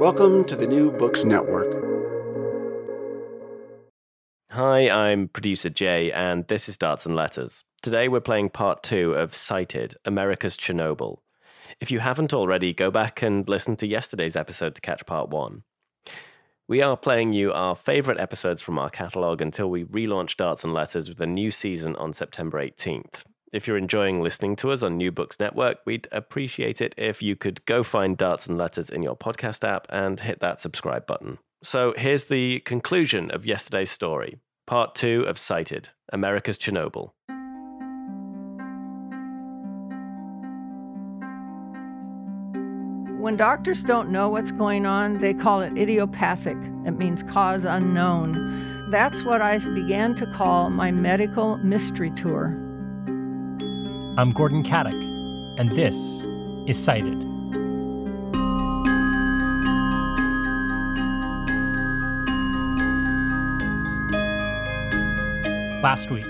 Welcome to the New Books Network. Hi, I'm producer Jay, and this is Darts and Letters. Today we're playing part two of Cited America's Chernobyl. If you haven't already, go back and listen to yesterday's episode to catch part one. We are playing you our favourite episodes from our catalogue until we relaunch Darts and Letters with a new season on September 18th. If you're enjoying listening to us on New Books Network, we'd appreciate it if you could go find Darts and Letters in your podcast app and hit that subscribe button. So here's the conclusion of yesterday's story, part two of Cited America's Chernobyl. When doctors don't know what's going on, they call it idiopathic. It means cause unknown. That's what I began to call my medical mystery tour. I'm Gordon Katic, and this is Cited. Last week,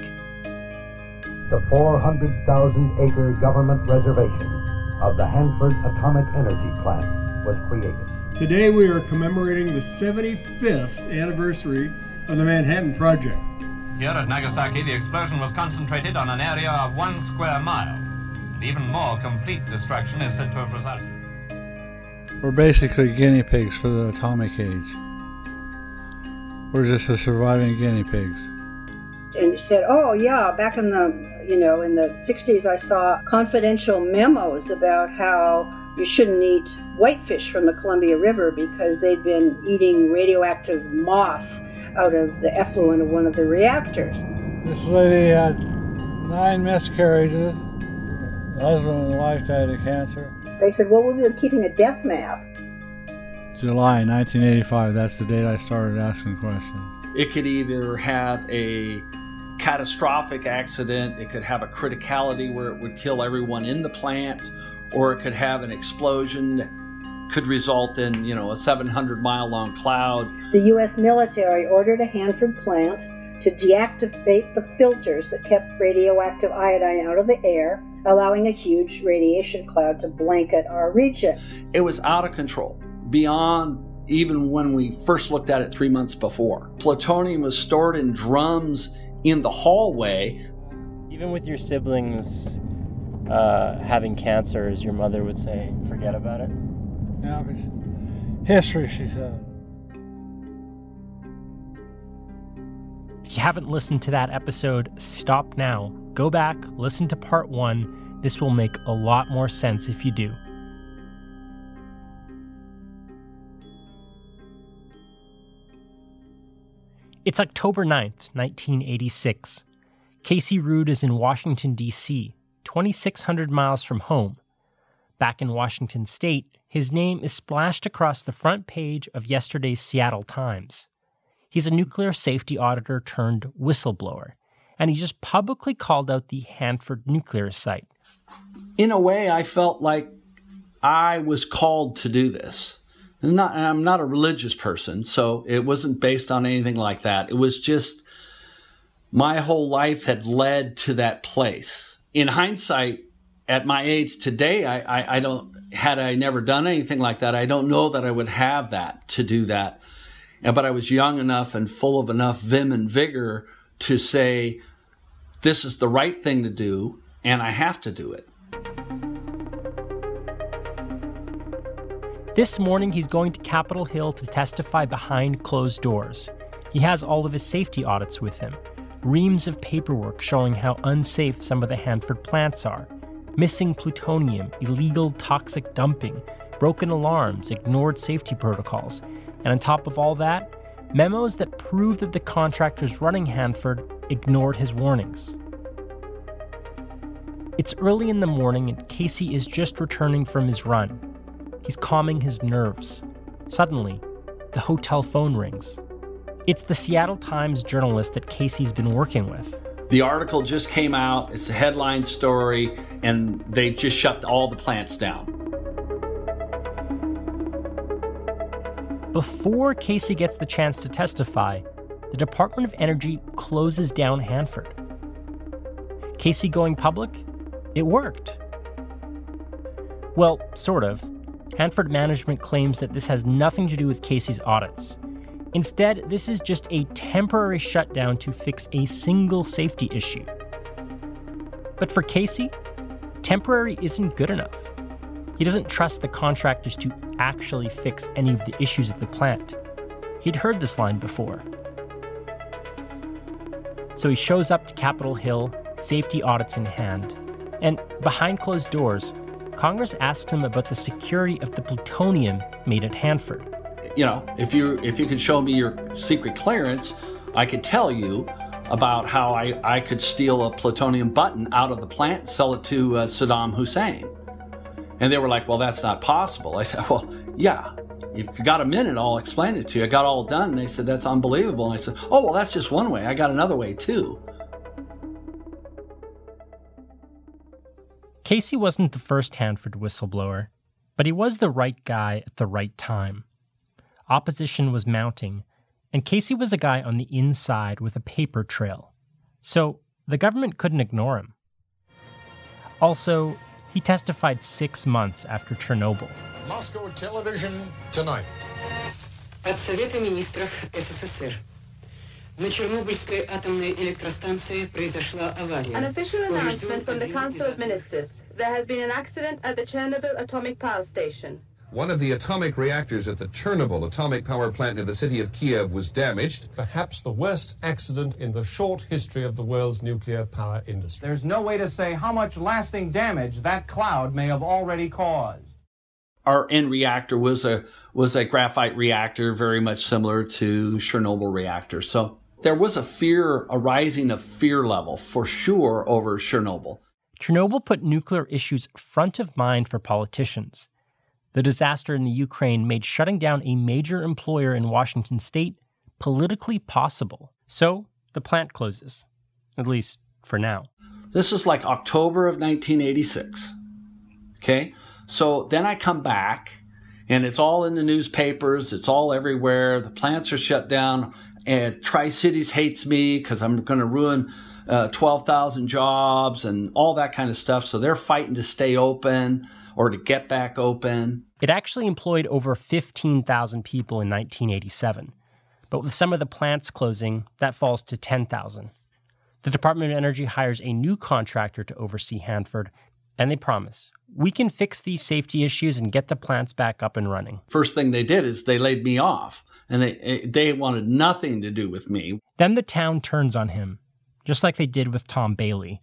the 400,000 acre government reservation of the Hanford Atomic Energy Plant was created. Today we are commemorating the 75th anniversary of the Manhattan Project. Here at Nagasaki, the explosion was concentrated on an area of one square mile. And even more complete destruction is said to have resulted. We're basically guinea pigs for the atomic age. We're just the surviving guinea pigs. And he said, "Oh yeah, back in the you know in the '60s, I saw confidential memos about how you shouldn't eat whitefish from the Columbia River because they'd been eating radioactive moss out of the effluent of one of the reactors." This lady had nine miscarriages. The husband and wife died of cancer. They said, "Well, we've been keeping a death map." July 1985. That's the date I started asking questions. It could either have a catastrophic accident, it could have a criticality where it would kill everyone in the plant, or it could have an explosion that could result in, you know, a 700 mile long cloud. The U.S. military ordered a Hanford plant to deactivate the filters that kept radioactive iodine out of the air, allowing a huge radiation cloud to blanket our region. It was out of control, beyond even when we first looked at it three months before. Plutonium was stored in drums in the hallway. even with your siblings uh, having cancer, as your mother would say, forget about it. But history, she said. If you haven't listened to that episode, stop now. Go back, listen to part one. This will make a lot more sense if you do. It's October 9th, 1986. Casey Ruud is in Washington, D.C., 2,600 miles from home. Back in Washington state, his name is splashed across the front page of yesterday's Seattle Times. He's a nuclear safety auditor turned whistleblower, and he just publicly called out the Hanford nuclear site. In a way, I felt like I was called to do this. And not, I'm not a religious person, so it wasn't based on anything like that. It was just my whole life had led to that place. In hindsight, at my age today, I, I, I don't, had I never done anything like that, I don't know that I would have that to do that. But I was young enough and full of enough vim and vigor to say, this is the right thing to do, and I have to do it. This morning, he's going to Capitol Hill to testify behind closed doors. He has all of his safety audits with him, reams of paperwork showing how unsafe some of the Hanford plants are, missing plutonium, illegal toxic dumping, broken alarms, ignored safety protocols, and on top of all that, memos that prove that the contractors running Hanford ignored his warnings. It's early in the morning and Casey is just returning from his run. He's calming his nerves. Suddenly, the hotel phone rings. It's the Seattle Times journalist that Casey's been working with. The article just came out, it's a headline story, and they just shut all the plants down. Before Casey gets the chance to testify, the Department of Energy closes down Hanford. Casey going public? It worked. Well, sort of. Hanford management claims that this has nothing to do with Casey's audits. Instead, this is just a temporary shutdown to fix a single safety issue. But for Casey, temporary isn't good enough. He doesn't trust the contractors to actually fix any of the issues at the plant. He'd heard this line before. So he shows up to Capitol Hill, safety audits in hand, and behind closed doors, Congress asks him about the security of the plutonium made at Hanford you know, if you if you could show me your secret clearance, I could tell you about how I, I could steal a plutonium button out of the plant sell it to uh, Saddam Hussein. And they were like, well, that's not possible. I said, well, yeah, if you got a minute, I'll explain it to you. I got all done. And they said, that's unbelievable. And I said, oh, well, that's just one way. I got another way too. Casey wasn't the first Hanford whistleblower, but he was the right guy at the right time Opposition was mounting, and Casey was a guy on the inside with a paper trail. So the government couldn't ignore him. Also, he testified six months after Chernobyl. Moscow television tonight. От Совета министров СССР. На Чернобыльской атомной электростанции произошла авария. An official announcement from the Council of Ministers. There has been an accident at the Chernobyl atomic power station. One of the atomic reactors at the Chernobyl atomic power plant near the city of Kiev was damaged. Perhaps the worst accident in the short history of the world's nuclear power industry. There's no way to say how much lasting damage that cloud may have already caused. Our end reactor was a was a graphite reactor, very much similar to Chernobyl reactor. So there was a fear, a rising of fear level for sure over Chernobyl. Chernobyl put nuclear issues front of mind for politicians. The disaster in the Ukraine made shutting down a major employer in Washington state politically possible. So the plant closes, at least for now. This is like October of 1986. Okay? So then I come back and it's all in the newspapers, it's all everywhere. The plants are shut down and Tri Cities hates me because I'm going to ruin uh, 12,000 jobs and all that kind of stuff. So they're fighting to stay open or to get back open. It actually employed over 15,000 people in 1987. But with some of the plants closing, that falls to 10,000. The Department of Energy hires a new contractor to oversee Hanford, and they promise we can fix these safety issues and get the plants back up and running. First thing they did is they laid me off, and they eh, they wanted nothing to do with me. Then the town turns on him, just like they did with Tom Bailey.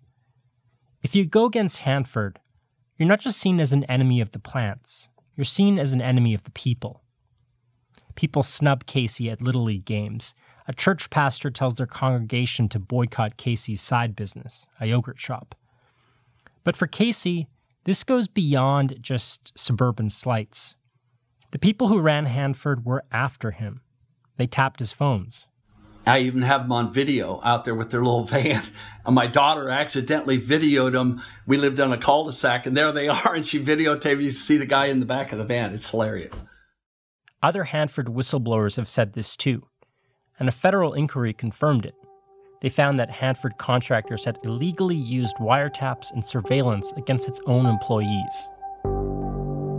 If you go against Hanford, you're not just seen as an enemy of the plants, you're seen as an enemy of the people. People snub Casey at Little League games. A church pastor tells their congregation to boycott Casey's side business, a yogurt shop. But for Casey, this goes beyond just suburban slights. The people who ran Hanford were after him. They tapped his phones. I even have them on video out there with their little van. And my daughter accidentally videoed them. We lived on a cul-de-sac and there they are. And she videotaped. You see the guy in the back of the van. It's hilarious. Other Hanford whistleblowers have said this too, and a federal inquiry confirmed it. They found that Hanford contractors had illegally used wiretaps and surveillance against its own employees.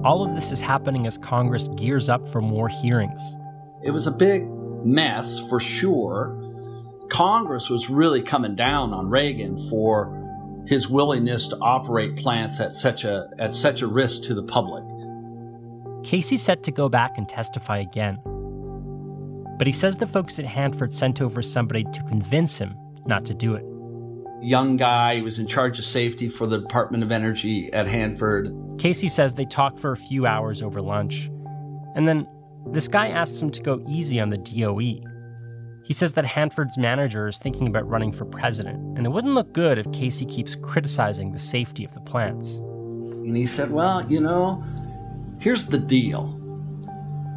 All of this is happening as Congress gears up for more hearings. It was a big mess for sure. Congress was really coming down on Reagan for his willingness to operate plants at such a at such a risk to the public. Casey set to go back and testify again. But he says the folks at Hanford sent over somebody to convince him not to do it. Young guy he was in charge of safety for the Department of Energy at Hanford. Casey says they talked for a few hours over lunch. And then this guy asks him to go easy on the DOE. He says that Hanford's manager is thinking about running for president, and it wouldn't look good if Casey keeps criticizing the safety of the plants. And he said, Well, you know, here's the deal.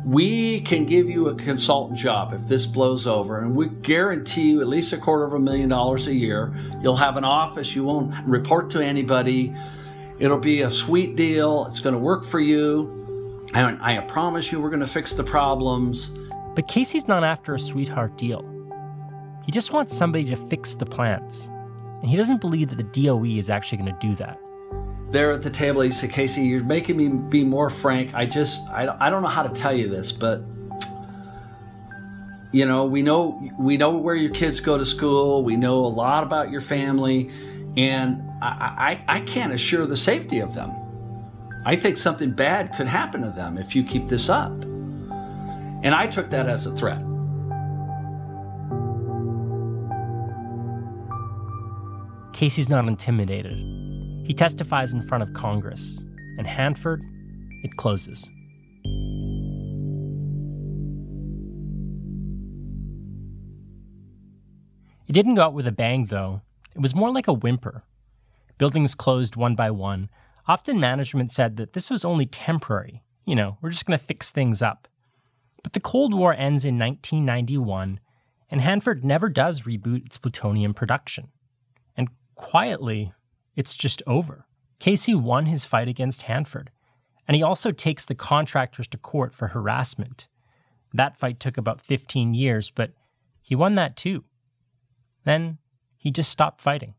We can give you a consultant job if this blows over, and we guarantee you at least a quarter of a million dollars a year. You'll have an office, you won't report to anybody. It'll be a sweet deal, it's going to work for you. And I promise you, we're going to fix the problems. But Casey's not after a sweetheart deal. He just wants somebody to fix the plants. And he doesn't believe that the DOE is actually going to do that. There at the table, he said, Casey, you're making me be more frank. I just, I, I don't know how to tell you this, but you know, we know we know where your kids go to school. We know a lot about your family, and I, I, I can't assure the safety of them. I think something bad could happen to them if you keep this up. And I took that as a threat. Casey's not intimidated. He testifies in front of Congress, and Hanford, it closes. It didn't go out with a bang, though. It was more like a whimper. Buildings closed one by one, Often management said that this was only temporary. You know, we're just going to fix things up. But the Cold War ends in 1991, and Hanford never does reboot its plutonium production. And quietly, it's just over. Casey won his fight against Hanford, and he also takes the contractors to court for harassment. That fight took about 15 years, but he won that too. Then he just stopped fighting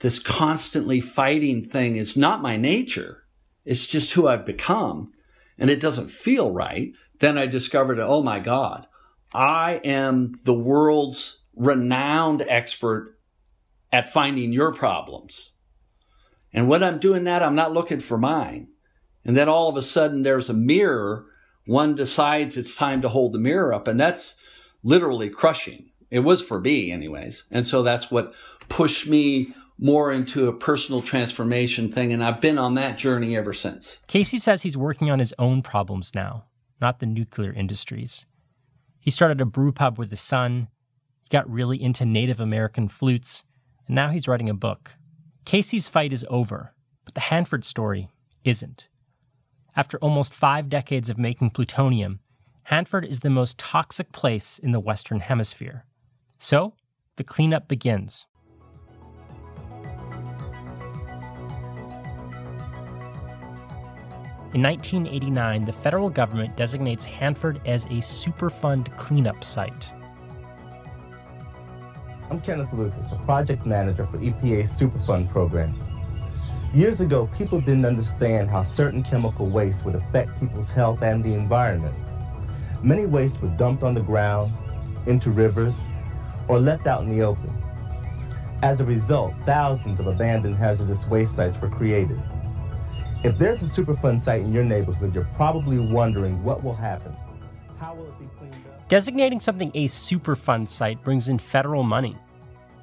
this constantly fighting thing is not my nature. It's just who I've become. And it doesn't feel right. Then I discovered, oh my God, I am the world's renowned expert at finding your problems. And when I'm doing that, I'm not looking for mine. And then all of a sudden there's a mirror. One decides it's time to hold the mirror up. And that's literally crushing. It was for me, anyways. And so that's what pushed me more into a personal transformation thing. And I've been on that journey ever since. Casey says he's working on his own problems now, not the nuclear industries. He started a brew pub with his son. He got really into Native American flutes. And now he's writing a book. Casey's fight is over, but the Hanford story isn't. After almost five decades of making plutonium, Hanford is the most toxic place in the Western Hemisphere. So, the cleanup begins. In 1989, the federal government designates Hanford as a Superfund cleanup site. I'm Kenneth Lucas, a project manager for EPA's Superfund program. Years ago, people didn't understand how certain chemical waste would affect people's health and the environment. Many wastes were dumped on the ground, into rivers, or left out in the open. As a result, thousands of abandoned hazardous waste sites were created. If there's a Superfund site in your neighborhood, you're probably wondering what will happen. How will it be cleaned up? Designating something a Superfund site brings in federal money.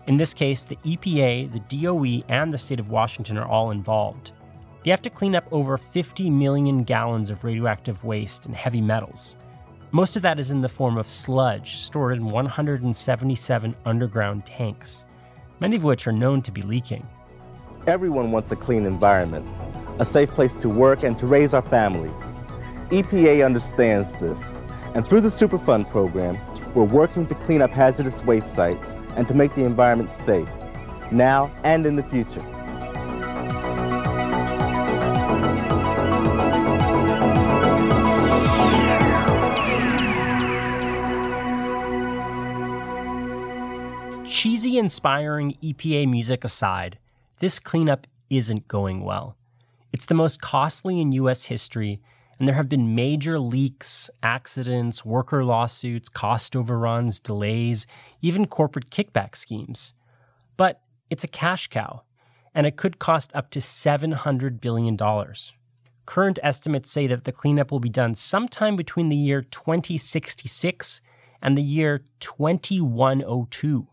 In this case, the EPA, the DOE, and the state of Washington are all involved. They have to clean up over 50 million gallons of radioactive waste and heavy metals. Most of that is in the form of sludge stored in 177 underground tanks, many of which are known to be leaking. Everyone wants a clean environment, a safe place to work and to raise our families. EPA understands this, and through the Superfund program, We're working to clean up hazardous waste sites and to make the environment safe, now and in the future. Cheesy, inspiring EPA music aside, this cleanup isn't going well. It's the most costly in U.S. history, and there have been major leaks, accidents, worker lawsuits, cost overruns, delays, even corporate kickback schemes. But it's a cash cow, and it could cost up to $700 billion. Current estimates say that the cleanup will be done sometime between the year 2066 and the year 2102.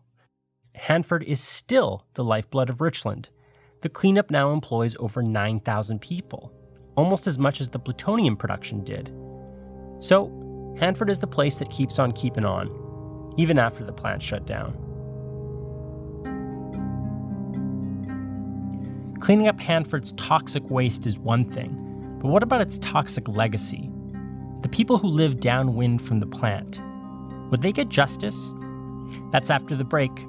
Hanford is still the lifeblood of Richland. The cleanup now employs over 9,000 people, almost as much as the plutonium production did. So, Hanford is the place that keeps on keeping on, even after the plant shut down. Cleaning up Hanford's toxic waste is one thing, but what about its toxic legacy? The people who live downwind from the plant, would they get justice? That's after the break.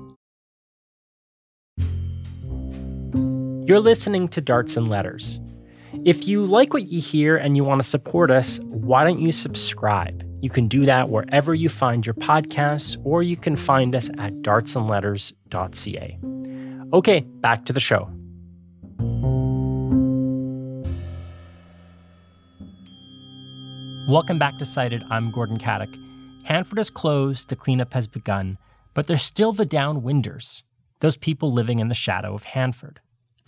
You're listening to Darts and Letters. If you like what you hear and you want to support us, why don't you subscribe? You can do that wherever you find your podcasts, or you can find us at dartsandletters.ca. Okay, back to the show. Welcome back to Cited. I'm Gordon Katic. Hanford is closed, the cleanup has begun, but there's still the downwinders, those people living in the shadow of Hanford.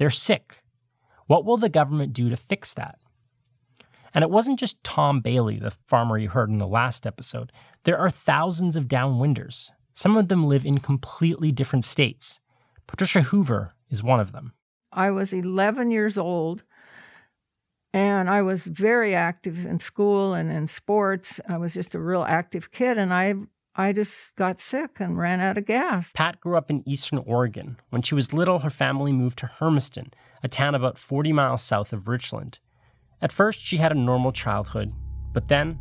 They're sick. What will the government do to fix that? And it wasn't just Tom Bailey, the farmer you heard in the last episode. There are thousands of downwinders. Some of them live in completely different states. Patricia Hoover is one of them. I was 11 years old and I was very active in school and in sports. I was just a real active kid and I I just got sick and ran out of gas. Pat grew up in eastern Oregon. When she was little, her family moved to Hermiston, a town about 40 miles south of Richland. At first, she had a normal childhood, but then.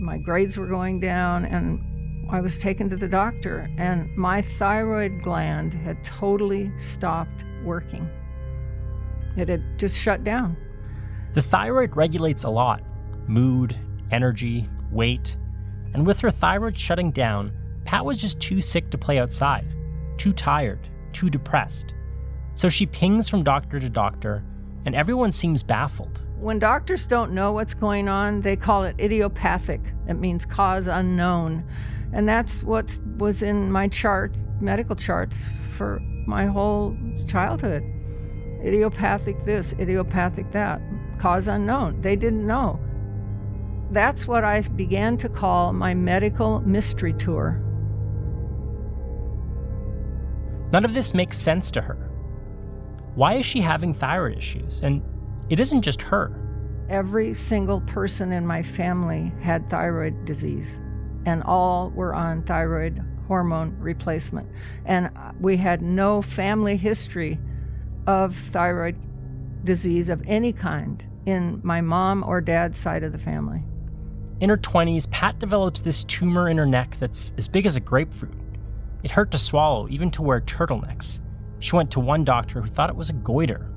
My grades were going down, and I was taken to the doctor, and my thyroid gland had totally stopped working. It had just shut down. The thyroid regulates a lot mood, energy, weight and with her thyroid shutting down, Pat was just too sick to play outside, too tired, too depressed. So she pings from doctor to doctor, and everyone seems baffled. When doctors don't know what's going on, they call it idiopathic. It means cause unknown. And that's what was in my chart, medical charts for my whole childhood. Idiopathic this, idiopathic that, cause unknown. They didn't know. That's what I began to call my medical mystery tour. None of this makes sense to her. Why is she having thyroid issues? And it isn't just her. Every single person in my family had thyroid disease, and all were on thyroid hormone replacement. And we had no family history of thyroid disease of any kind in my mom or dad's side of the family. In her 20s, Pat develops this tumor in her neck that's as big as a grapefruit. It hurt to swallow, even to wear turtlenecks. She went to one doctor who thought it was a goiter.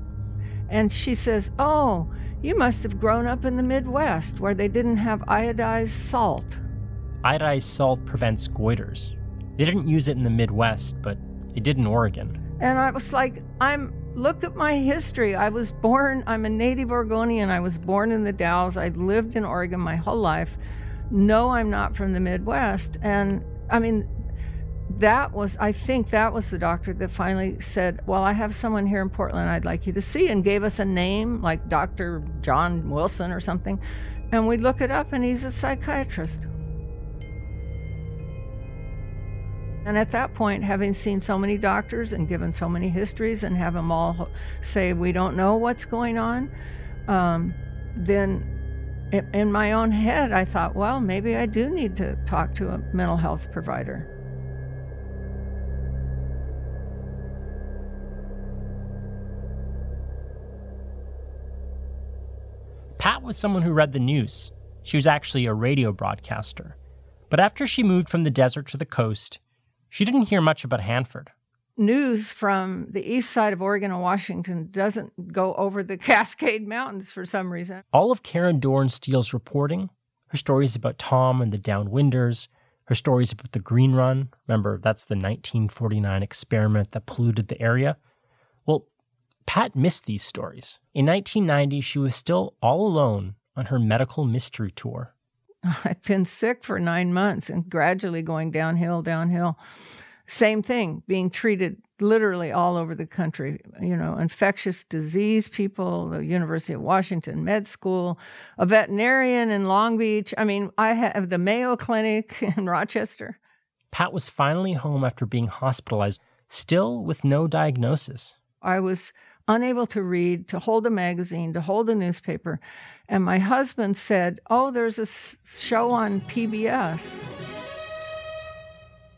And she says, Oh, you must have grown up in the Midwest where they didn't have iodized salt. Iodized salt prevents goiters. They didn't use it in the Midwest, but they did in Oregon. And I was like, I'm look at my history. I was born, I'm a native Oregonian. I was born in the Dalles. I'd lived in Oregon my whole life. No, I'm not from the Midwest. And I mean, that was, I think that was the doctor that finally said, Well, I have someone here in Portland I'd like you to see, and gave us a name like Dr. John Wilson or something. And we look it up, and he's a psychiatrist. And at that point, having seen so many doctors and given so many histories and have them all say, we don't know what's going on, um, then in my own head, I thought, well, maybe I do need to talk to a mental health provider. Pat was someone who read the news. She was actually a radio broadcaster. But after she moved from the desert to the coast, she didn't hear much about Hanford. News from the east side of Oregon and Washington doesn't go over the Cascade Mountains for some reason. All of Karen Dorn Steele's reporting, her stories about Tom and the Downwinders, her stories about the Green Run, remember that's the 1949 experiment that polluted the area. Well, Pat missed these stories. In 1990, she was still all alone on her medical mystery tour. I'd been sick for nine months and gradually going downhill, downhill. Same thing, being treated literally all over the country. You know, infectious disease people, the University of Washington Med School, a veterinarian in Long Beach. I mean, I have the Mayo Clinic in Rochester. Pat was finally home after being hospitalized, still with no diagnosis. I was unable to read, to hold a magazine, to hold a newspaper. And my husband said, Oh, there's a show on PBS.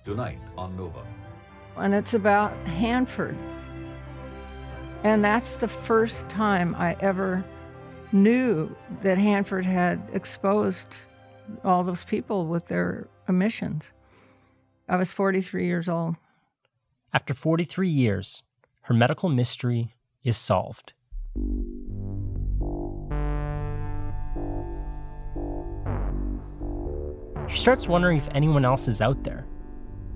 Tonight on Nova. And it's about Hanford. And that's the first time I ever knew that Hanford had exposed all those people with their emissions. I was 43 years old. After 43 years, her medical mystery is solved. She starts wondering if anyone else is out there.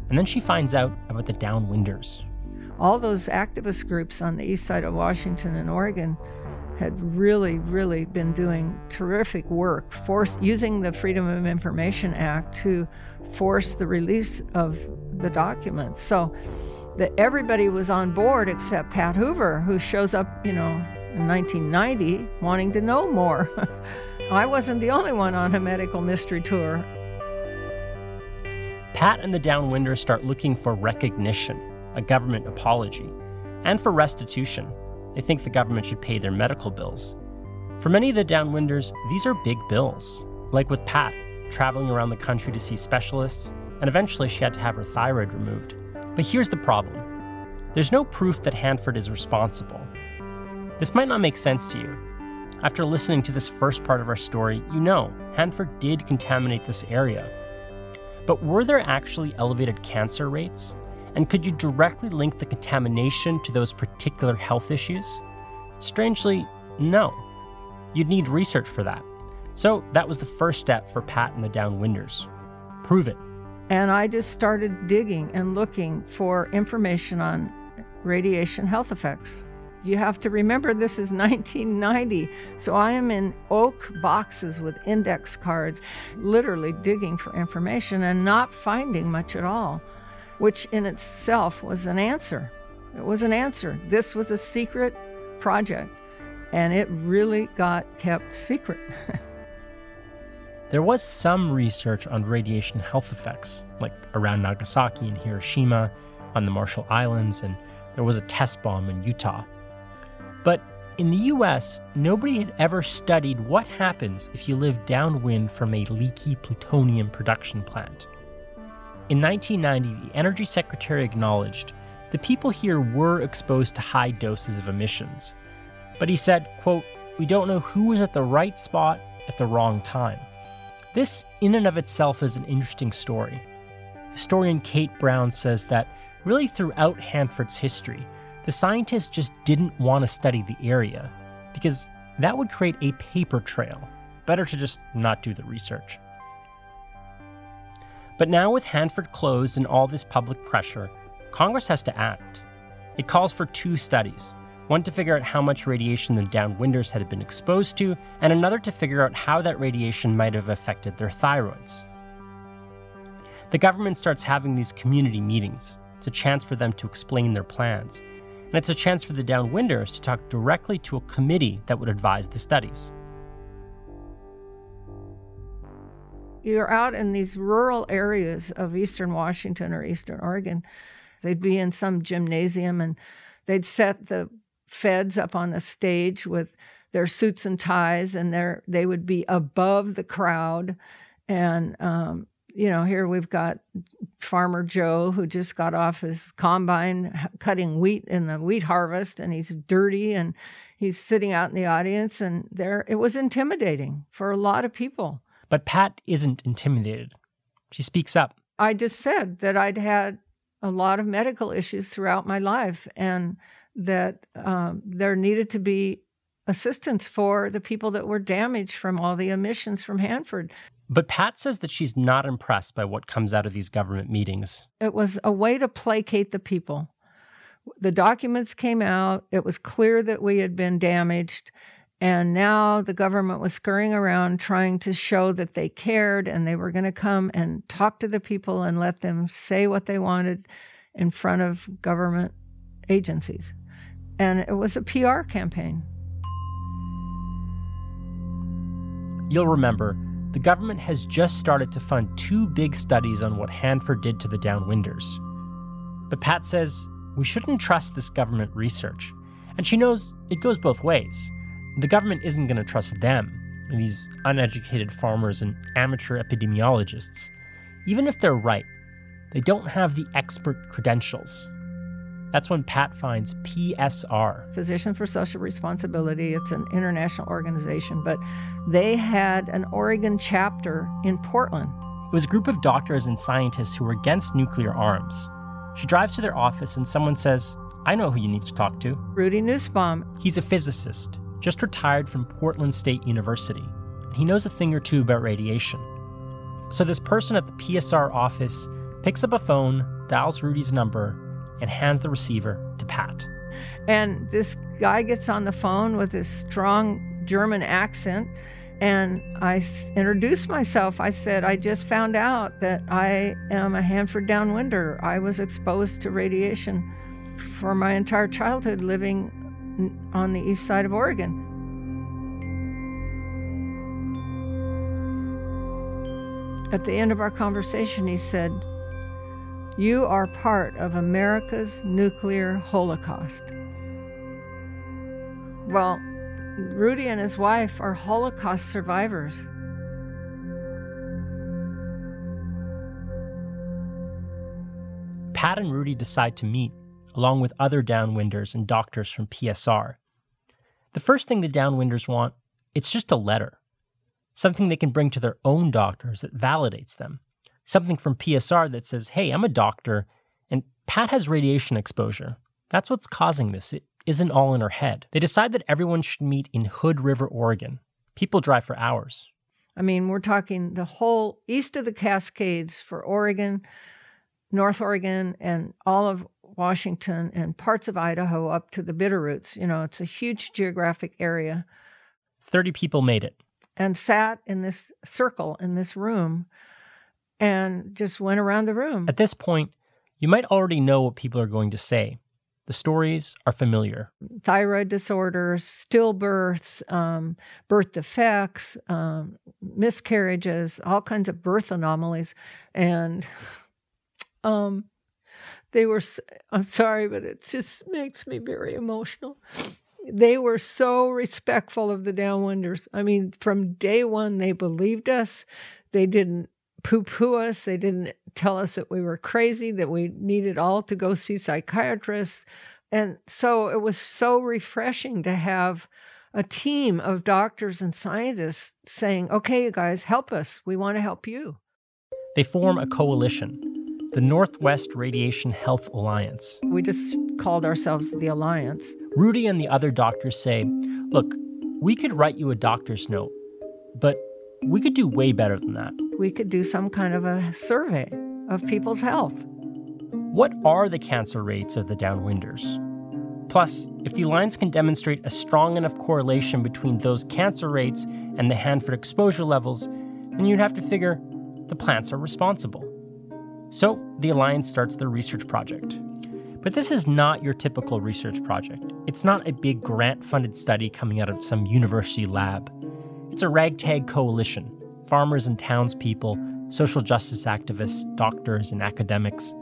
And then she finds out about the downwinders. All those activist groups on the east side of Washington and Oregon had really, really been doing terrific work, force, using the Freedom of Information Act to force the release of the documents. So that everybody was on board except Pat Hoover, who shows up, you know, in 1990 wanting to know more. I wasn't the only one on a medical mystery tour. Pat and the Downwinders start looking for recognition, a government apology, and for restitution. They think the government should pay their medical bills. For many of the Downwinders, these are big bills, like with Pat, traveling around the country to see specialists, and eventually she had to have her thyroid removed. But here's the problem there's no proof that Hanford is responsible. This might not make sense to you. After listening to this first part of our story, you know Hanford did contaminate this area. But were there actually elevated cancer rates? And could you directly link the contamination to those particular health issues? Strangely, no. You'd need research for that. So that was the first step for Pat and the Downwinders. Prove it. And I just started digging and looking for information on radiation health effects. You have to remember this is 1990. So I am in oak boxes with index cards, literally digging for information and not finding much at all, which in itself was an answer. It was an answer. This was a secret project, and it really got kept secret. There was some research on radiation health effects, like around Nagasaki and Hiroshima, on the Marshall Islands, and there was a test bomb in Utah. But in the US, nobody had ever studied what happens if you live downwind from a leaky plutonium production plant. In 1990, the Energy Secretary acknowledged the people here were exposed to high doses of emissions. But he said, quote, we don't know who was at the right spot at the wrong time. This, in and of itself, is an interesting story. Historian Kate Brown says that really throughout Hanford's history, the scientists just didn't want to study the area because that would create a paper trail. Better to just not do the research. But now, with Hanford closed and all this public pressure, Congress has to act. It calls for two studies one to figure out how much radiation the downwinders had been exposed to, and another to figure out how that radiation might have affected their thyroids. The government starts having these community meetings. It's a chance for them to explain their plans, and it's a chance for the downwinders to talk directly to a committee that would advise the studies. You're out in these rural areas of eastern Washington or eastern Oregon. They'd be in some gymnasium and they'd set the feds up on the stage with their suits and ties, and they they would be above the crowd. And um, you know, here we've got Farmer Joe who just got off his combine cutting wheat in the wheat harvest, and he's dirty and he's sitting out in the audience, and there it was intimidating for a lot of people. But Pat isn't intimidated. She speaks up. I just said that I'd had a lot of medical issues throughout my life and that um, there needed to be assistance for the people that were damaged from all the emissions from Hanford. But Pat says that she's not impressed by what comes out of these government meetings. It was a way to placate the people. The documents came out, it was clear that we had been damaged. And now the government was scurrying around trying to show that they cared and they were going to come and talk to the people and let them say what they wanted in front of government agencies. And it was a PR campaign. You'll remember, the government has just started to fund two big studies on what Hanford did to the downwinders. But Pat says we shouldn't trust this government research. And she knows it goes both ways. The government isn't going to trust them, these uneducated farmers and amateur epidemiologists. Even if they're right, they don't have the expert credentials. That's when Pat finds PSR. Physicians for Social Responsibility. It's an international organization, but they had an Oregon chapter in Portland. It was a group of doctors and scientists who were against nuclear arms. She drives to their office and someone says, I know who you need to talk to. Rudy Nussbaum. He's a physicist, just retired from Portland State University, and he knows a thing or two about radiation. So this person at the PSR office picks up a phone, dials Rudy's number, and hands the receiver to Pat. And this guy gets on the phone with his strong German accent. And I introduced myself. I said, I just found out that I am a Hanford downwinder. I was exposed to radiation for my entire childhood living on the east side of Oregon. At the end of our conversation, he said, you are part of America's nuclear holocaust. Well, Rudy and his wife are Holocaust survivors. Pat and Rudy decide to meet, along with other downwinders and doctors from PSR. The first thing the downwinders want, it's just a letter. Something they can bring to their own doctors that validates them something from PSR that says, hey, I'm a doctor and Pat has radiation exposure. That's what's causing this. It isn't all in her head. They decide that everyone should meet in Hood River, Oregon. People drive for hours. I mean, we're talking the whole east of the Cascades for Oregon, North Oregon, and all of Washington and parts of Idaho up to the Bitterroots. You know, it's a huge geographic area. 30 people made it. And sat in this circle in this room and just went around the room. At this point, you might already know what people are going to say. The stories are familiar thyroid disorders, stillbirths, um, birth defects, um, miscarriages, all kinds of birth anomalies. And um, they were, I'm sorry, but it just makes me very emotional. They were so respectful of the downwinders. I mean, from day one, they believed us. They didn't poo poo us. They didn't tell us that we were crazy, that we needed all to go see psychiatrists. And so it was so refreshing to have a team of doctors and scientists saying, okay, you guys, help us. We want to help you. They form a coalition, the Northwest Radiation Health Alliance. We just called ourselves the Alliance. Rudy and the other doctors say, look, we could write you a doctor's note, but we could do way better than that. We could do some kind of a survey of people's health. What are the cancer rates of the downwinders? Plus, if the Alliance can demonstrate a strong enough correlation between those cancer rates and the Hanford exposure levels, then you'd have to figure the plants are responsible. So, the Alliance starts their research project. But this is not your typical research project. It's not a big grant funded study coming out of some university lab. It's a ragtag coalition farmers and townspeople, social justice activists, doctors, and academics.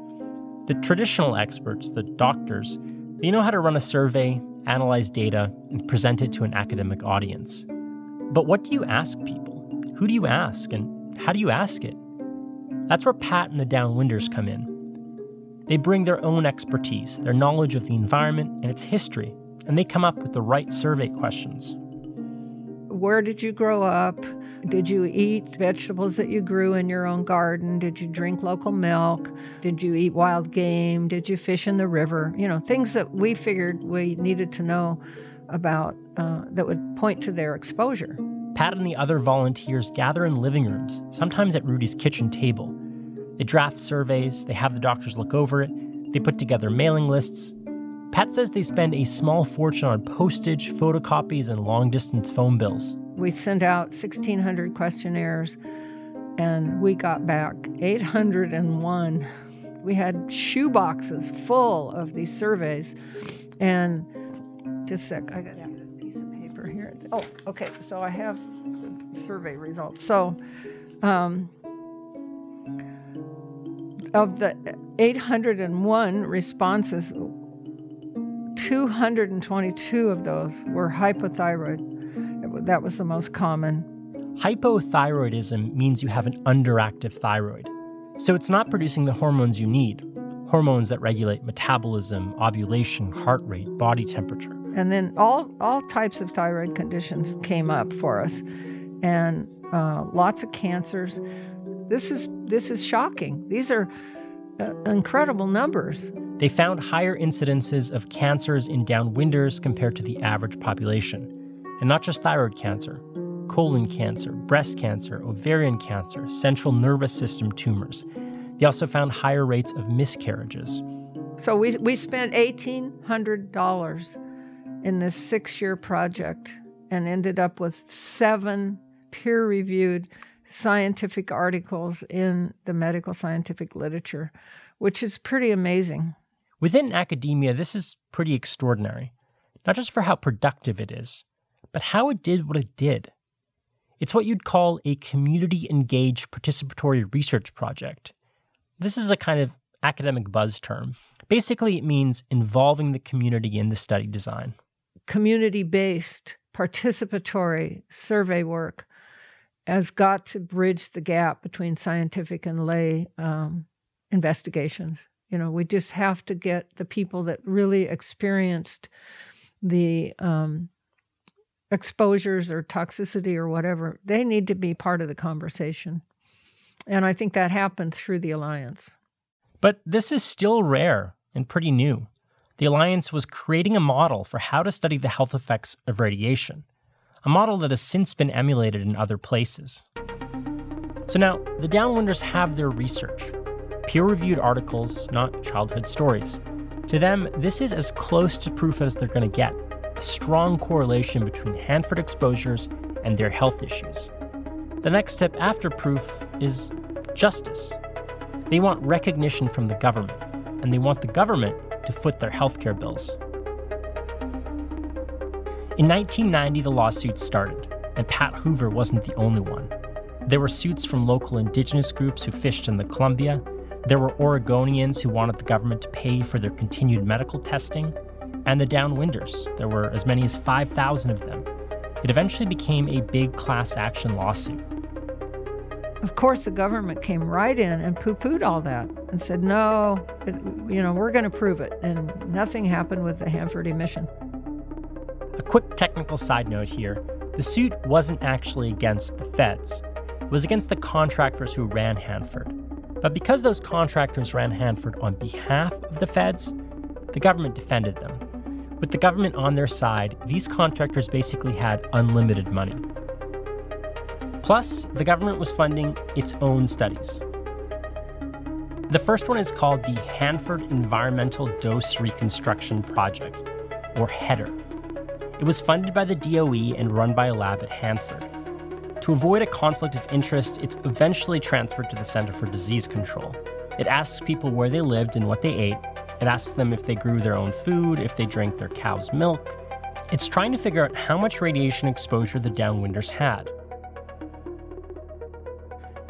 The traditional experts, the doctors, they know how to run a survey, analyze data, and present it to an academic audience. But what do you ask people? Who do you ask, and how do you ask it? That's where Pat and the Downwinders come in. They bring their own expertise, their knowledge of the environment and its history, and they come up with the right survey questions where did you grow up? Did you eat vegetables that you grew in your own garden? Did you drink local milk? Did you eat wild game? Did you fish in the river? You know, things that we figured we needed to know about uh, that would point to their exposure. Pat and the other volunteers gather in living rooms, sometimes at Rudy's kitchen table. They draft surveys, they have the doctors look over it, they put together mailing lists. Pat says they spend a small fortune on postage, photocopies, and long distance phone bills. We sent out 1,600 questionnaires and we got back 801. We had shoe boxes full of these surveys. And just a sec, I got a piece of paper here. Oh, okay, so I have survey results. So, um, of the 801 responses, 222 of those were hypothyroid. That was the most common. Hypothyroidism means you have an underactive thyroid. So it's not producing the hormones you need hormones that regulate metabolism, ovulation, heart rate, body temperature. And then all, all types of thyroid conditions came up for us, and uh, lots of cancers. This is, this is shocking. These are uh, incredible numbers. They found higher incidences of cancers in downwinders compared to the average population. And not just thyroid cancer, colon cancer, breast cancer, ovarian cancer, central nervous system tumors. They also found higher rates of miscarriages. So we, we spent $1,800 in this six year project and ended up with seven peer reviewed scientific articles in the medical scientific literature, which is pretty amazing. Within academia, this is pretty extraordinary, not just for how productive it is, but how it did what it did. It's what you'd call a community engaged participatory research project. This is a kind of academic buzz term. Basically, it means involving the community in the study design. Community based, participatory survey work has got to bridge the gap between scientific and lay um, investigations. You know, we just have to get the people that really experienced the um, exposures or toxicity or whatever, they need to be part of the conversation. And I think that happened through the Alliance. But this is still rare and pretty new. The Alliance was creating a model for how to study the health effects of radiation, a model that has since been emulated in other places. So now, the Downwinders have their research peer reviewed articles, not childhood stories. To them, this is as close to proof as they're going to get a strong correlation between Hanford exposures and their health issues. The next step after proof is justice. They want recognition from the government, and they want the government to foot their healthcare bills. In 1990, the lawsuits started, and Pat Hoover wasn't the only one. There were suits from local indigenous groups who fished in the Columbia, there were Oregonians who wanted the government to pay for their continued medical testing, and the downwinders. There were as many as 5,000 of them. It eventually became a big class action lawsuit. Of course, the government came right in and poo pooed all that and said, no, it, you know, we're going to prove it. And nothing happened with the Hanford emission. A quick technical side note here the suit wasn't actually against the feds, it was against the contractors who ran Hanford. But because those contractors ran Hanford on behalf of the feds, the government defended them. With the government on their side, these contractors basically had unlimited money. Plus, the government was funding its own studies. The first one is called the Hanford Environmental Dose Reconstruction Project, or HEDR. It was funded by the DOE and run by a lab at Hanford. To avoid a conflict of interest, it's eventually transferred to the Center for Disease Control. It asks people where they lived and what they ate. It asks them if they grew their own food, if they drank their cow's milk. It's trying to figure out how much radiation exposure the downwinders had.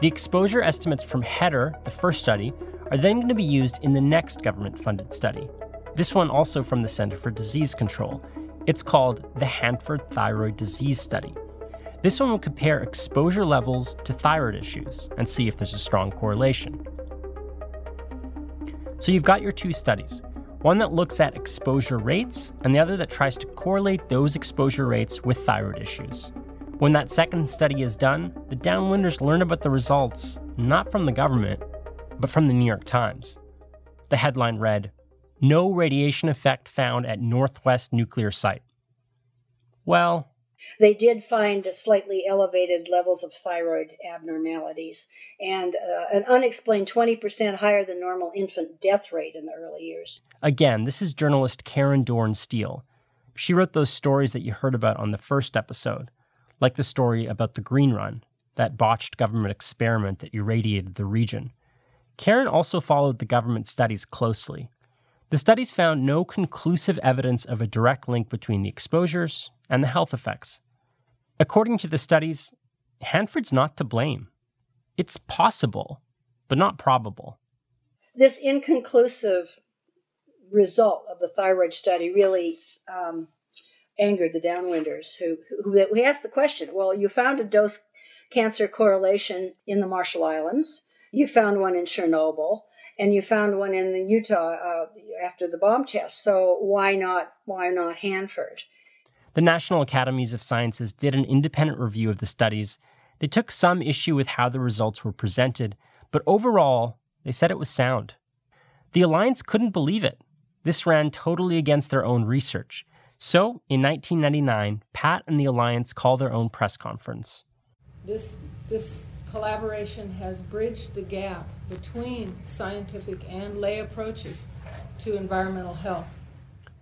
The exposure estimates from HEDR, the first study, are then going to be used in the next government funded study. This one also from the Center for Disease Control. It's called the Hanford Thyroid Disease Study. This one will compare exposure levels to thyroid issues and see if there's a strong correlation. So you've got your two studies one that looks at exposure rates, and the other that tries to correlate those exposure rates with thyroid issues. When that second study is done, the downwinders learn about the results not from the government, but from the New York Times. The headline read No radiation effect found at Northwest Nuclear Site. Well, they did find slightly elevated levels of thyroid abnormalities and uh, an unexplained 20% higher than normal infant death rate in the early years. Again, this is journalist Karen Dorn Steele. She wrote those stories that you heard about on the first episode, like the story about the Green Run, that botched government experiment that irradiated the region. Karen also followed the government studies closely. The studies found no conclusive evidence of a direct link between the exposures and the health effects. According to the studies, Hanford's not to blame. It's possible, but not probable. This inconclusive result of the thyroid study really um, angered the downwinders who, who, who asked the question well, you found a dose cancer correlation in the Marshall Islands, you found one in Chernobyl, and you found one in the Utah uh, after the bomb test. So why not why not Hanford? The National Academies of Sciences did an independent review of the studies. They took some issue with how the results were presented, but overall, they said it was sound. The Alliance couldn't believe it. This ran totally against their own research. So, in 1999, Pat and the Alliance called their own press conference. This, this collaboration has bridged the gap between scientific and lay approaches to environmental health.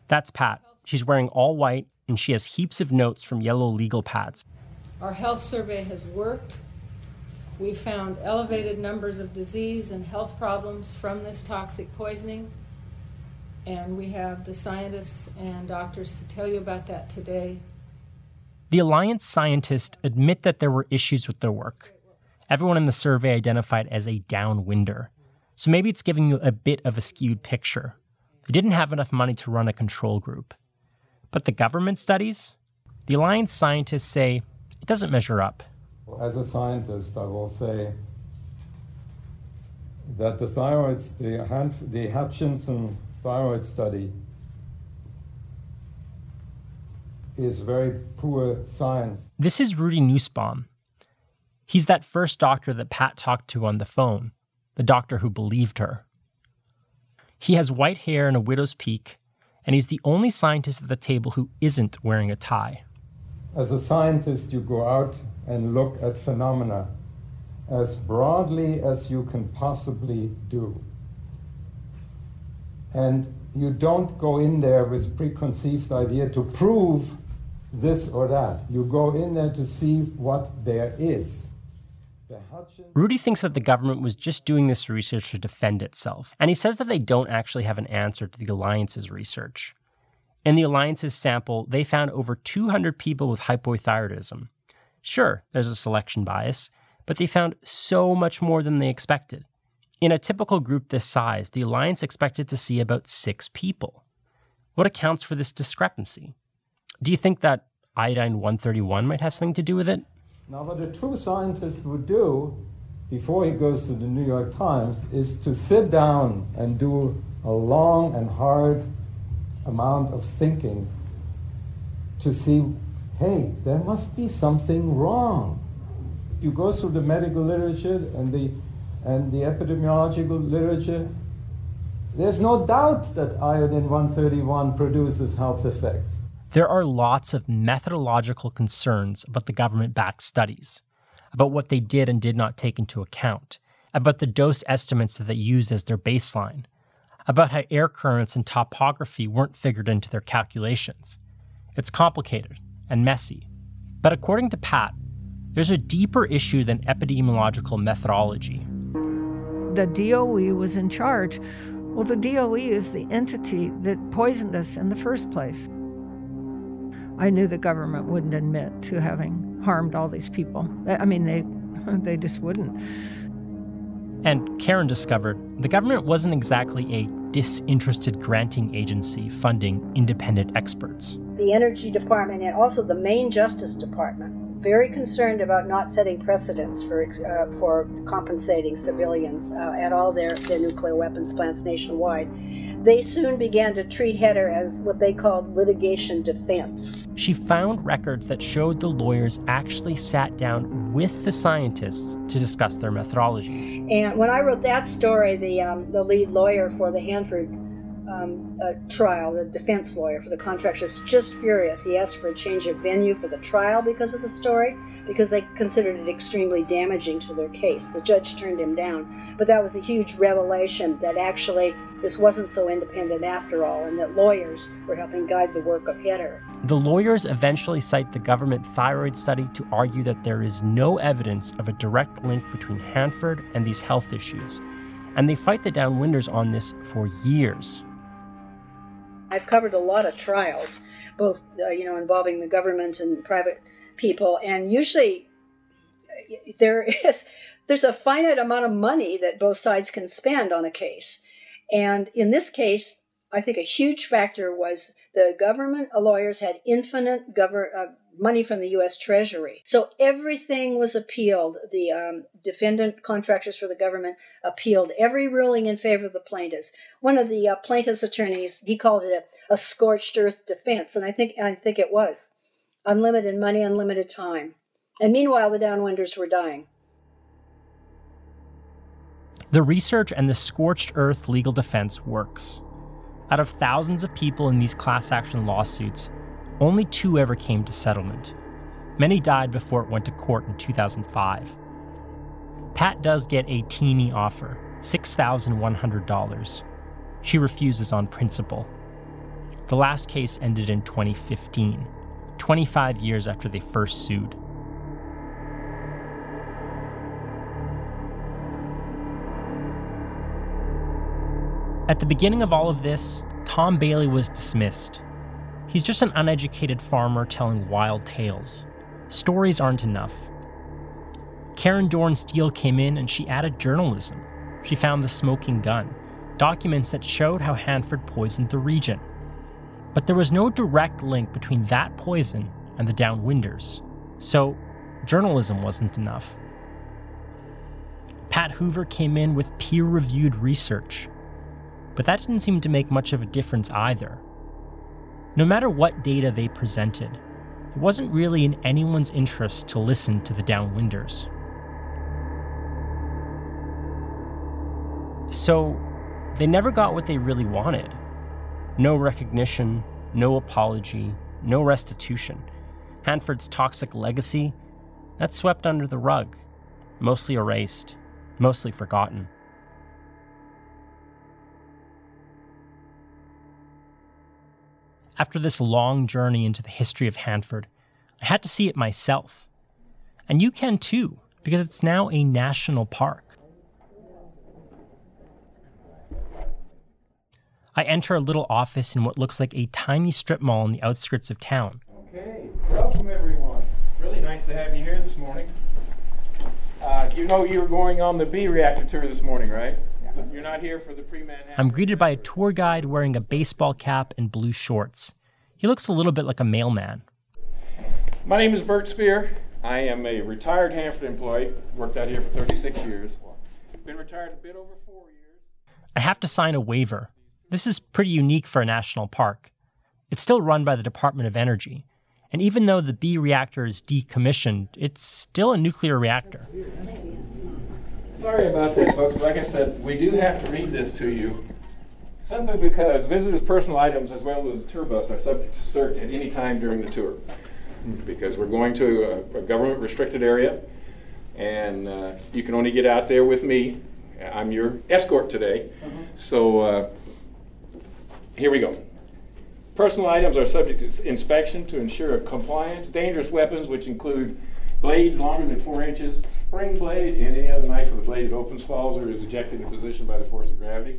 That's Pat. She's wearing all white and she has heaps of notes from yellow legal pads. Our health survey has worked. We found elevated numbers of disease and health problems from this toxic poisoning. And we have the scientists and doctors to tell you about that today. The Alliance scientists admit that there were issues with their work. Everyone in the survey identified as a downwinder. So maybe it's giving you a bit of a skewed picture. They didn't have enough money to run a control group. But the government studies? The Alliance scientists say it doesn't measure up. As a scientist, I will say that the thyroid, the, Hanf- the Hutchinson thyroid study is very poor science. This is Rudy Nussbaum. He's that first doctor that Pat talked to on the phone, the doctor who believed her. He has white hair and a widow's peak, and he's the only scientist at the table who isn't wearing a tie. As a scientist, you go out and look at phenomena as broadly as you can possibly do. And you don't go in there with preconceived idea to prove this or that. You go in there to see what there is. Rudy thinks that the government was just doing this research to defend itself, and he says that they don't actually have an answer to the Alliance's research. In the Alliance's sample, they found over 200 people with hypothyroidism. Sure, there's a selection bias, but they found so much more than they expected. In a typical group this size, the Alliance expected to see about six people. What accounts for this discrepancy? Do you think that iodine 131 might have something to do with it? Now, what a true scientist would do before he goes to the New York Times is to sit down and do a long and hard amount of thinking to see hey, there must be something wrong. You go through the medical literature and the, and the epidemiological literature, there's no doubt that iodine 131 produces health effects. There are lots of methodological concerns about the government backed studies, about what they did and did not take into account, about the dose estimates that they used as their baseline, about how air currents and topography weren't figured into their calculations. It's complicated and messy. But according to Pat, there's a deeper issue than epidemiological methodology. The DOE was in charge. Well, the DOE is the entity that poisoned us in the first place. I knew the government wouldn't admit to having harmed all these people. I mean, they, they just wouldn't. And Karen discovered the government wasn't exactly a disinterested granting agency funding independent experts. The Energy Department and also the main Justice Department very concerned about not setting precedents for uh, for compensating civilians uh, at all their, their nuclear weapons plants nationwide. They soon began to treat HEDR as what they called litigation defense. She found records that showed the lawyers actually sat down with the scientists to discuss their methodologies. And when I wrote that story, the um, the lead lawyer for the Hanford um, uh, trial, the defense lawyer for the contractor, was just furious. He asked for a change of venue for the trial because of the story, because they considered it extremely damaging to their case. The judge turned him down. But that was a huge revelation that actually this wasn't so independent after all, and that lawyers were helping guide the work of HEDR. The lawyers eventually cite the government thyroid study to argue that there is no evidence of a direct link between Hanford and these health issues, and they fight the downwinders on this for years. I've covered a lot of trials, both uh, you know involving the government and private people, and usually there is there's a finite amount of money that both sides can spend on a case. And in this case, I think a huge factor was the government lawyers had infinite uh, money from the U.S. Treasury, so everything was appealed. The um, defendant contractors for the government appealed every ruling in favor of the plaintiffs. One of the uh, plaintiffs' attorneys he called it a, a scorched earth defense, and I think I think it was unlimited money, unlimited time. And meanwhile, the downwinders were dying. The research and the scorched earth legal defense works. Out of thousands of people in these class action lawsuits, only two ever came to settlement. Many died before it went to court in 2005. Pat does get a teeny offer $6,100. She refuses on principle. The last case ended in 2015, 25 years after they first sued. At the beginning of all of this, Tom Bailey was dismissed. He's just an uneducated farmer telling wild tales. Stories aren't enough. Karen Dorn Steele came in and she added journalism. She found the smoking gun, documents that showed how Hanford poisoned the region. But there was no direct link between that poison and the downwinders, so journalism wasn't enough. Pat Hoover came in with peer reviewed research, but that didn't seem to make much of a difference either. No matter what data they presented, it wasn't really in anyone's interest to listen to the downwinders. So, they never got what they really wanted no recognition, no apology, no restitution. Hanford's toxic legacy, that's swept under the rug, mostly erased, mostly forgotten. After this long journey into the history of Hanford, I had to see it myself. And you can too, because it's now a national park. I enter a little office in what looks like a tiny strip mall in the outskirts of town. Okay, welcome everyone. Really nice to have you here this morning. Uh, you know you were going on the B reactor tour this morning, right? You're not here for the pre-Manhattan. I'm greeted by a tour guide wearing a baseball cap and blue shorts. He looks a little bit like a mailman. My name is Bert Spear. I am a retired Hanford employee. Worked out here for 36 years. Been retired a bit over four years. I have to sign a waiver. This is pretty unique for a national park. It's still run by the Department of Energy. And even though the B reactor is decommissioned, it's still a nuclear reactor. Sorry about that, folks. But like I said, we do have to read this to you. Simply because visitors' personal items as well as the tour bus are subject to search at any time during the tour. Because we're going to a, a government restricted area, and uh, you can only get out there with me. I'm your escort today. So uh, here we go. Personal items are subject to inspection to ensure compliance. Dangerous weapons, which include blades longer than four inches, spring blade, and any other knife with a blade that opens, falls, or is ejected into position by the force of gravity.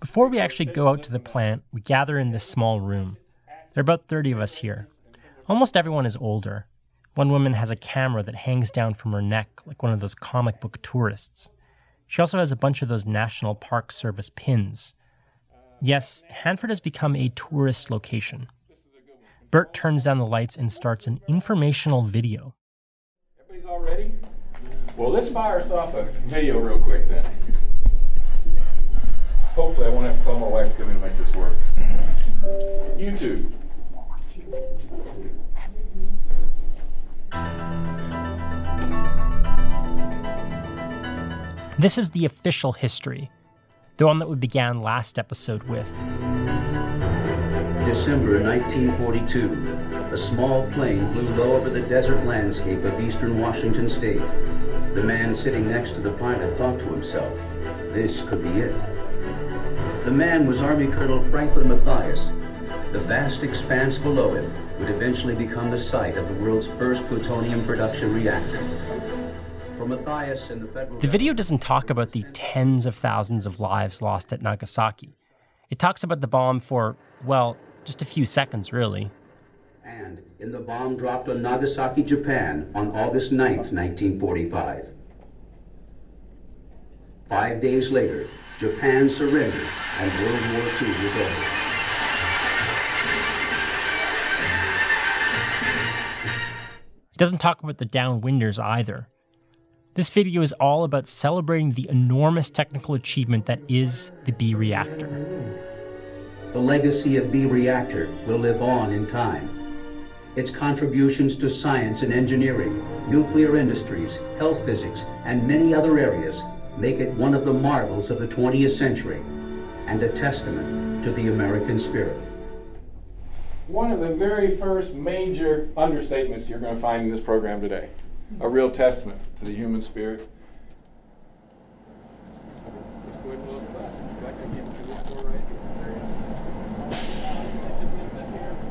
Before we actually go out to the plant, we gather in this small room. There are about 30 of us here. Almost everyone is older. One woman has a camera that hangs down from her neck like one of those comic book tourists. She also has a bunch of those National Park Service pins. Yes, Hanford has become a tourist location. Bert turns down the lights and starts an informational video. Everybody's all ready? Well, let's fire us off a video real quick then. hopefully I won't have to call my wife to come in and make this work. YouTube. This is the official history, the one that we began last episode with. December 1942, a small plane flew low over the desert landscape of eastern Washington state. The man sitting next to the pilot thought to himself, this could be it. The man was Army Colonel Franklin Matthias. The vast expanse below him would eventually become the site of the world's first plutonium production reactor. The The video doesn't talk about the tens of thousands of lives lost at Nagasaki. It talks about the bomb for, well, just a few seconds, really. and in the bomb dropped on Nagasaki, Japan on August 9, 1945. Five days later, Japan surrendered and World War II was over. It doesn't talk about the downwinders either. This video is all about celebrating the enormous technical achievement that is the B reactor. The legacy of B reactor will live on in time. Its contributions to science and engineering, nuclear industries, health physics, and many other areas make it one of the marvels of the 20th century and a testament to the American spirit. One of the very first major understatements you're going to find in this program today. A real testament to the human spirit. Let's go ahead and look back. In fact, I gave you this door right here.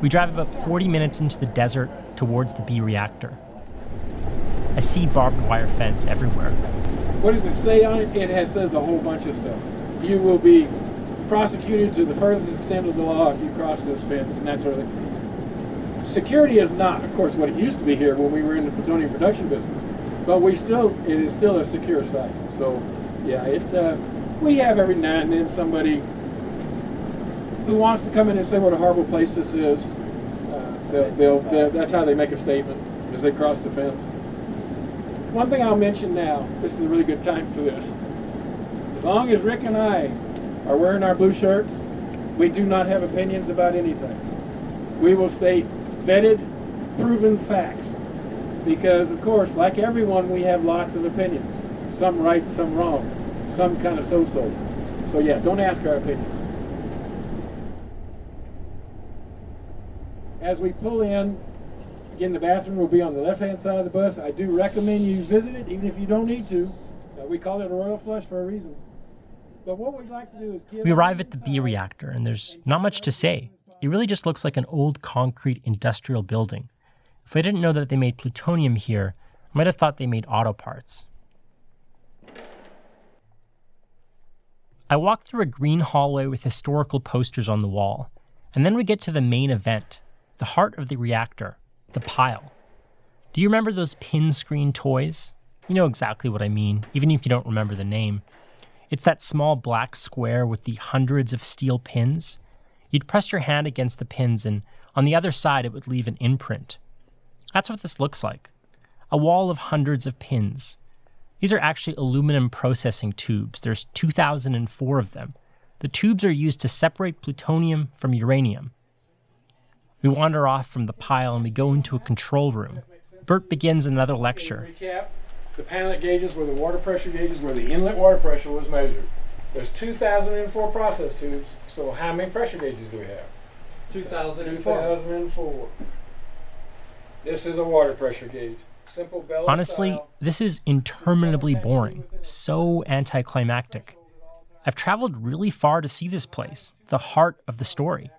We drive about 40 minutes into the desert towards the B reactor. I see barbed wire fence everywhere. What does it say on it? It has, says a whole bunch of stuff. You will be prosecuted to the furthest extent of the law if you cross this fence and that sort of thing. Security is not, of course, what it used to be here when we were in the plutonium production business, but we still it is still a secure site. So, yeah, it uh, we have every now and then somebody who wants to come in and say what a horrible place this is. Uh, they'll, they'll, they'll, that's how they make a statement as they cross the fence. One thing I'll mention now, this is a really good time for this. As long as Rick and I are wearing our blue shirts, we do not have opinions about anything. We will state vetted, proven facts. Because, of course, like everyone, we have lots of opinions. Some right, some wrong, some kind of so so. So, yeah, don't ask our opinions. As we pull in, again, the bathroom will be on the left hand side of the bus. I do recommend you visit it, even if you don't need to. Uh, we call it a royal flush for a reason. But what we'd like to do is give We arrive at the B reactor, and there's not much to say. It really just looks like an old concrete industrial building. If I didn't know that they made plutonium here, I might have thought they made auto parts. I walk through a green hallway with historical posters on the wall, and then we get to the main event the heart of the reactor, the pile. Do you remember those pin screen toys? You know exactly what I mean, even if you don't remember the name. It's that small black square with the hundreds of steel pins. You'd press your hand against the pins, and on the other side, it would leave an imprint. That's what this looks like a wall of hundreds of pins. These are actually aluminum processing tubes. There's 2,004 of them. The tubes are used to separate plutonium from uranium. We wander off from the pile and we go into a control room. Bert begins another lecture. Recap. The Panellit gauges were the water pressure gauges where the inlet water pressure was measured. There's 2,004 process tubes, so how many pressure gauges do we have? 2004. 2004. This is a water pressure gauge. Simple bellows Honestly, style. this is interminably boring, so anticlimactic. I've traveled really far to see this place, the heart of the story.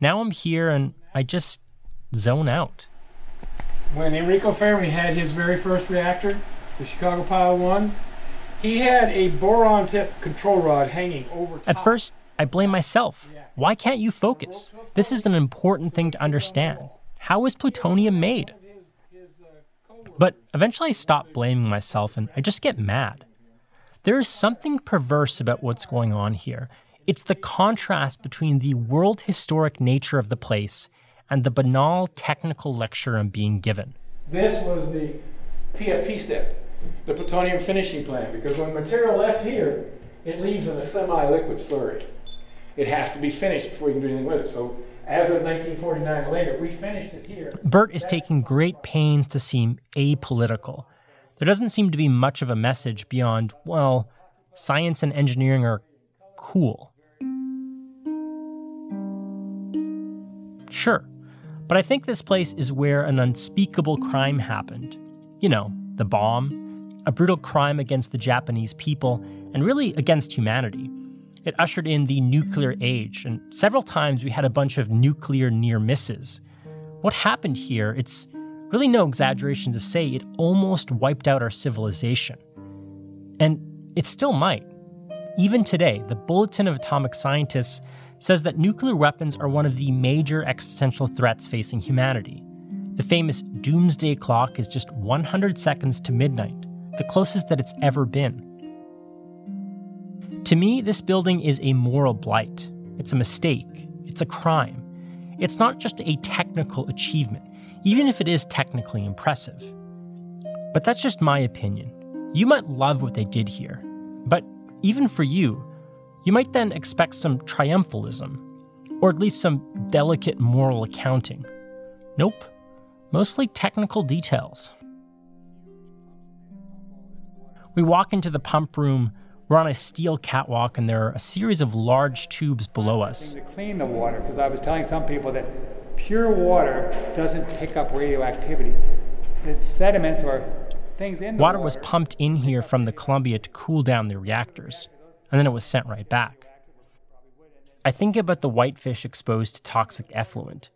Now I'm here and I just zone out. When Enrico Fermi had his very first reactor, the Chicago Pile 1, he had a boron tip control rod hanging over top. At first, I blame myself. Why can't you focus? This is an important thing to understand. How is plutonium made? But eventually I stop blaming myself and I just get mad. There is something perverse about what's going on here. It's the contrast between the world historic nature of the place and the banal technical lecture I'm being given. This was the PFP step, the plutonium finishing plant, because when material left here, it leaves in a semi-liquid slurry. It has to be finished before you can do anything with it. So as of 1949 later, we finished it here. Bert is taking great pains to seem apolitical. There doesn't seem to be much of a message beyond, well, science and engineering are cool. Sure, but I think this place is where an unspeakable crime happened. You know, the bomb, a brutal crime against the Japanese people, and really against humanity. It ushered in the nuclear age, and several times we had a bunch of nuclear near misses. What happened here, it's really no exaggeration to say it almost wiped out our civilization. And it still might. Even today, the Bulletin of Atomic Scientists says that nuclear weapons are one of the major existential threats facing humanity. The famous doomsday clock is just 100 seconds to midnight, the closest that it's ever been. To me, this building is a moral blight. It's a mistake. It's a crime. It's not just a technical achievement, even if it is technically impressive. But that's just my opinion. You might love what they did here, but even for you, you might then expect some triumphalism, or at least some delicate moral accounting. Nope, mostly technical details. We walk into the pump room, we're on a steel catwalk, and there are a series of large tubes below us. To clean the water, because I was telling some people that pure water doesn't pick up radioactivity. The sediments or things in the water water was pumped in here from the Columbia to cool down the reactors, and then it was sent right back. I think about the whitefish exposed to toxic effluent.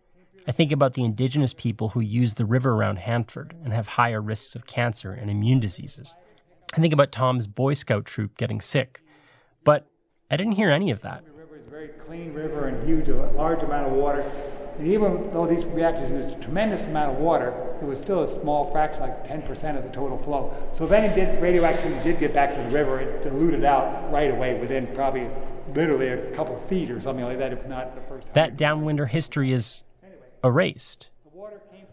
I think about the indigenous people who use the river around Hanford and have higher risks of cancer and immune diseases. I think about Tom's Boy Scout troop getting sick. But I didn't hear any of that. The river is a very clean river and huge, a large amount of water. And even though these reactors used a tremendous amount of water, it was still a small fraction, like 10% of the total flow. So if any did, radioactivity did get back to the river, it diluted out right away within probably literally a couple of feet or something like that, if not the first time. That downwinder history is erased.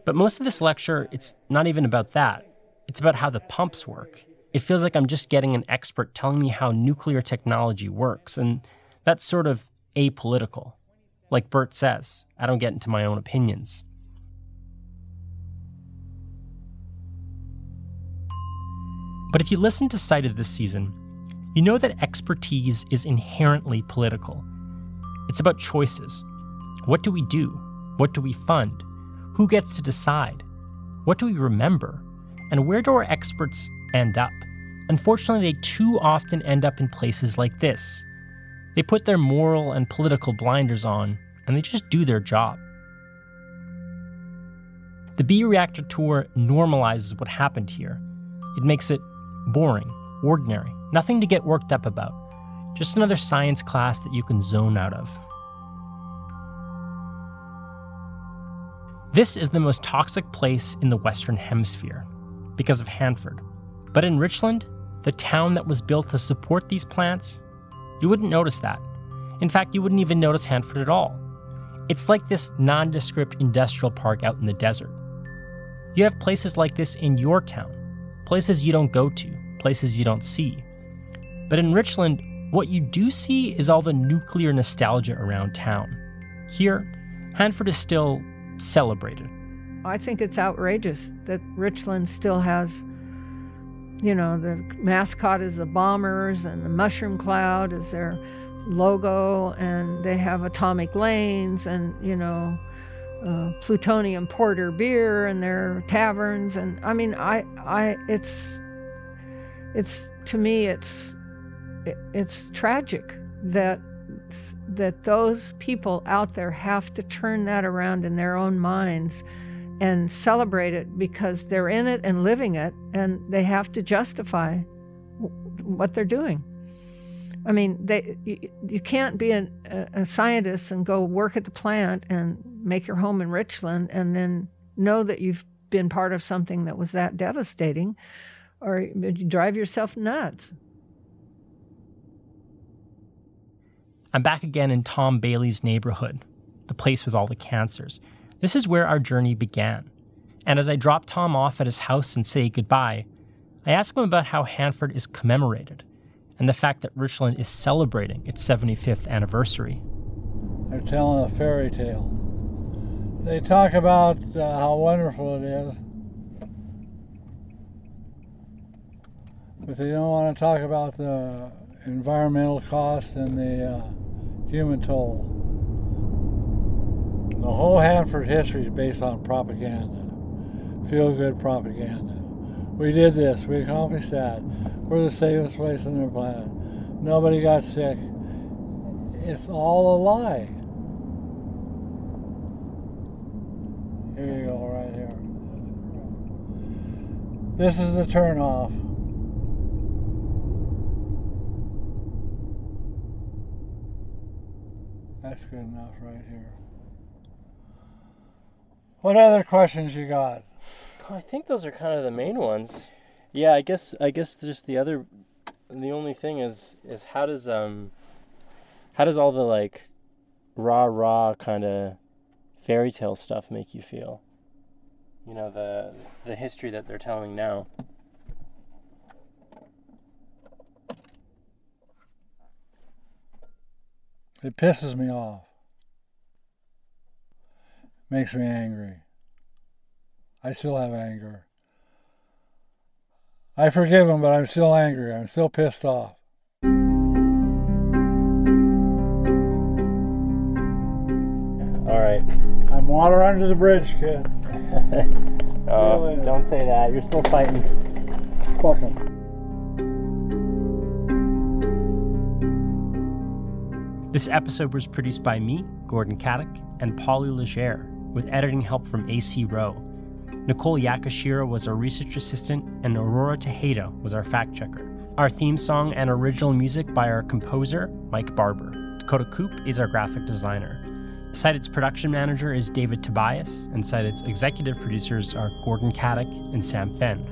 But most of this lecture, it's not even about that. It's about how the pumps work. It feels like I'm just getting an expert telling me how nuclear technology works, and that's sort of apolitical. Like Bert says, I don't get into my own opinions. But if you listen to Cited this season, you know that expertise is inherently political. It's about choices. What do we do? What do we fund? Who gets to decide? What do we remember? And where do our experts end up? Unfortunately, they too often end up in places like this. They put their moral and political blinders on, and they just do their job. The B Reactor Tour normalizes what happened here. It makes it boring, ordinary, nothing to get worked up about. Just another science class that you can zone out of. This is the most toxic place in the Western Hemisphere because of Hanford. But in Richland, the town that was built to support these plants, you wouldn't notice that. In fact, you wouldn't even notice Hanford at all. It's like this nondescript industrial park out in the desert. You have places like this in your town, places you don't go to, places you don't see. But in Richland, what you do see is all the nuclear nostalgia around town. Here, Hanford is still celebrated. I think it's outrageous that Richland still has, you know, the mascot is the bombers and the mushroom cloud is their logo, and they have atomic lanes and, you know, uh, plutonium porter beer and their taverns. And I mean, I, I, it's, it's, to me, it's, it, it's tragic that that those people out there have to turn that around in their own minds and celebrate it because they're in it and living it and they have to justify what they're doing. I mean, they, you, you can't be an, a, a scientist and go work at the plant and make your home in Richland and then know that you've been part of something that was that devastating or you drive yourself nuts. I'm back again in Tom Bailey's neighborhood, the place with all the cancers. This is where our journey began. And as I drop Tom off at his house and say goodbye, I ask him about how Hanford is commemorated. and the fact that Richland is celebrating its 75th anniversary. They're telling a fairy tale. They talk about uh, how wonderful it is, but they don't want to talk about the environmental cost and the uh, human toll. The whole Hanford history is based on propaganda, feel good propaganda. We did this, we accomplished that. We're the safest place on the planet. Nobody got sick. It's all a lie. Here you go, right here. This is the turnoff. That's good enough right here. What other questions you got? I think those are kind of the main ones. Yeah, I guess I guess just the other the only thing is is how does um how does all the like rah rah kind of fairy tale stuff make you feel? You know, the the history that they're telling now. It pisses me off. Makes me angry. I still have anger. I forgive him, but I'm still angry. I'm still pissed off. All right. I'm water under the bridge, kid. oh, don't say that. You're still fighting. Fuck him. This episode was produced by me, Gordon Katic, and Polly Legere, with editing help from AC Rowe. Nicole Yakashira was our research assistant, and Aurora Tejeda was our fact checker. Our theme song and original music by our composer, Mike Barber. Dakota Coop is our graphic designer. Cited's production manager is David Tobias, and Cited's executive producers are Gordon Katic and Sam Fenn.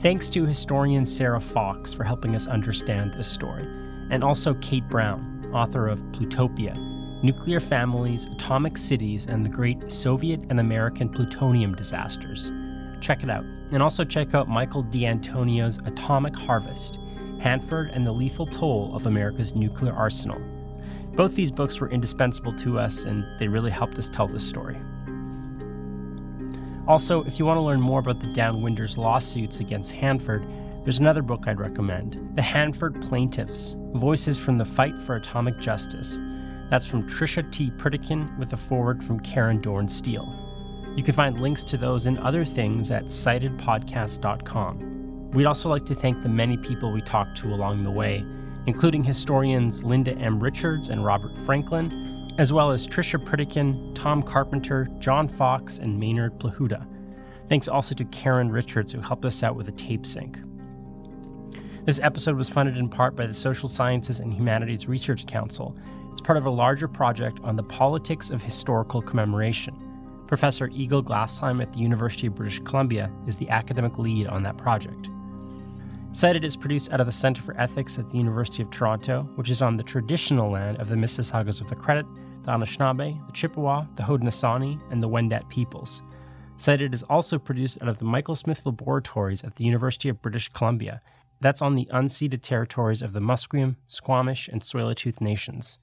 Thanks to historian Sarah Fox for helping us understand this story, and also Kate Brown, author of Plutopia Nuclear Families, Atomic Cities, and the Great Soviet and American Plutonium Disasters. Check it out. And also check out Michael D'Antonio's Atomic Harvest Hanford and the Lethal Toll of America's Nuclear Arsenal. Both these books were indispensable to us, and they really helped us tell this story. Also, if you want to learn more about the Downwinders lawsuits against Hanford, there's another book I'd recommend The Hanford Plaintiffs Voices from the Fight for Atomic Justice. That's from Trisha T. Pritikin with a forward from Karen Dorn Steele. You can find links to those and other things at citedpodcast.com. We'd also like to thank the many people we talked to along the way, including historians Linda M. Richards and Robert Franklin, as well as Trisha Pritikin, Tom Carpenter, John Fox, and Maynard Plahuta. Thanks also to Karen Richards, who helped us out with a tape sync. This episode was funded in part by the Social Sciences and Humanities Research Council. It's part of a larger project on the politics of historical commemoration. Professor Eagle Glassheim at the University of British Columbia is the academic lead on that project. Cited is produced out of the Center for Ethics at the University of Toronto, which is on the traditional land of the Mississaugas of the Credit, the Anishinaabe, the Chippewa, the Haudenosaunee, and the Wendat peoples. Cited is also produced out of the Michael Smith Laboratories at the University of British Columbia. That's on the unceded territories of the Musqueam, Squamish, and Tsleil-Waututh nations.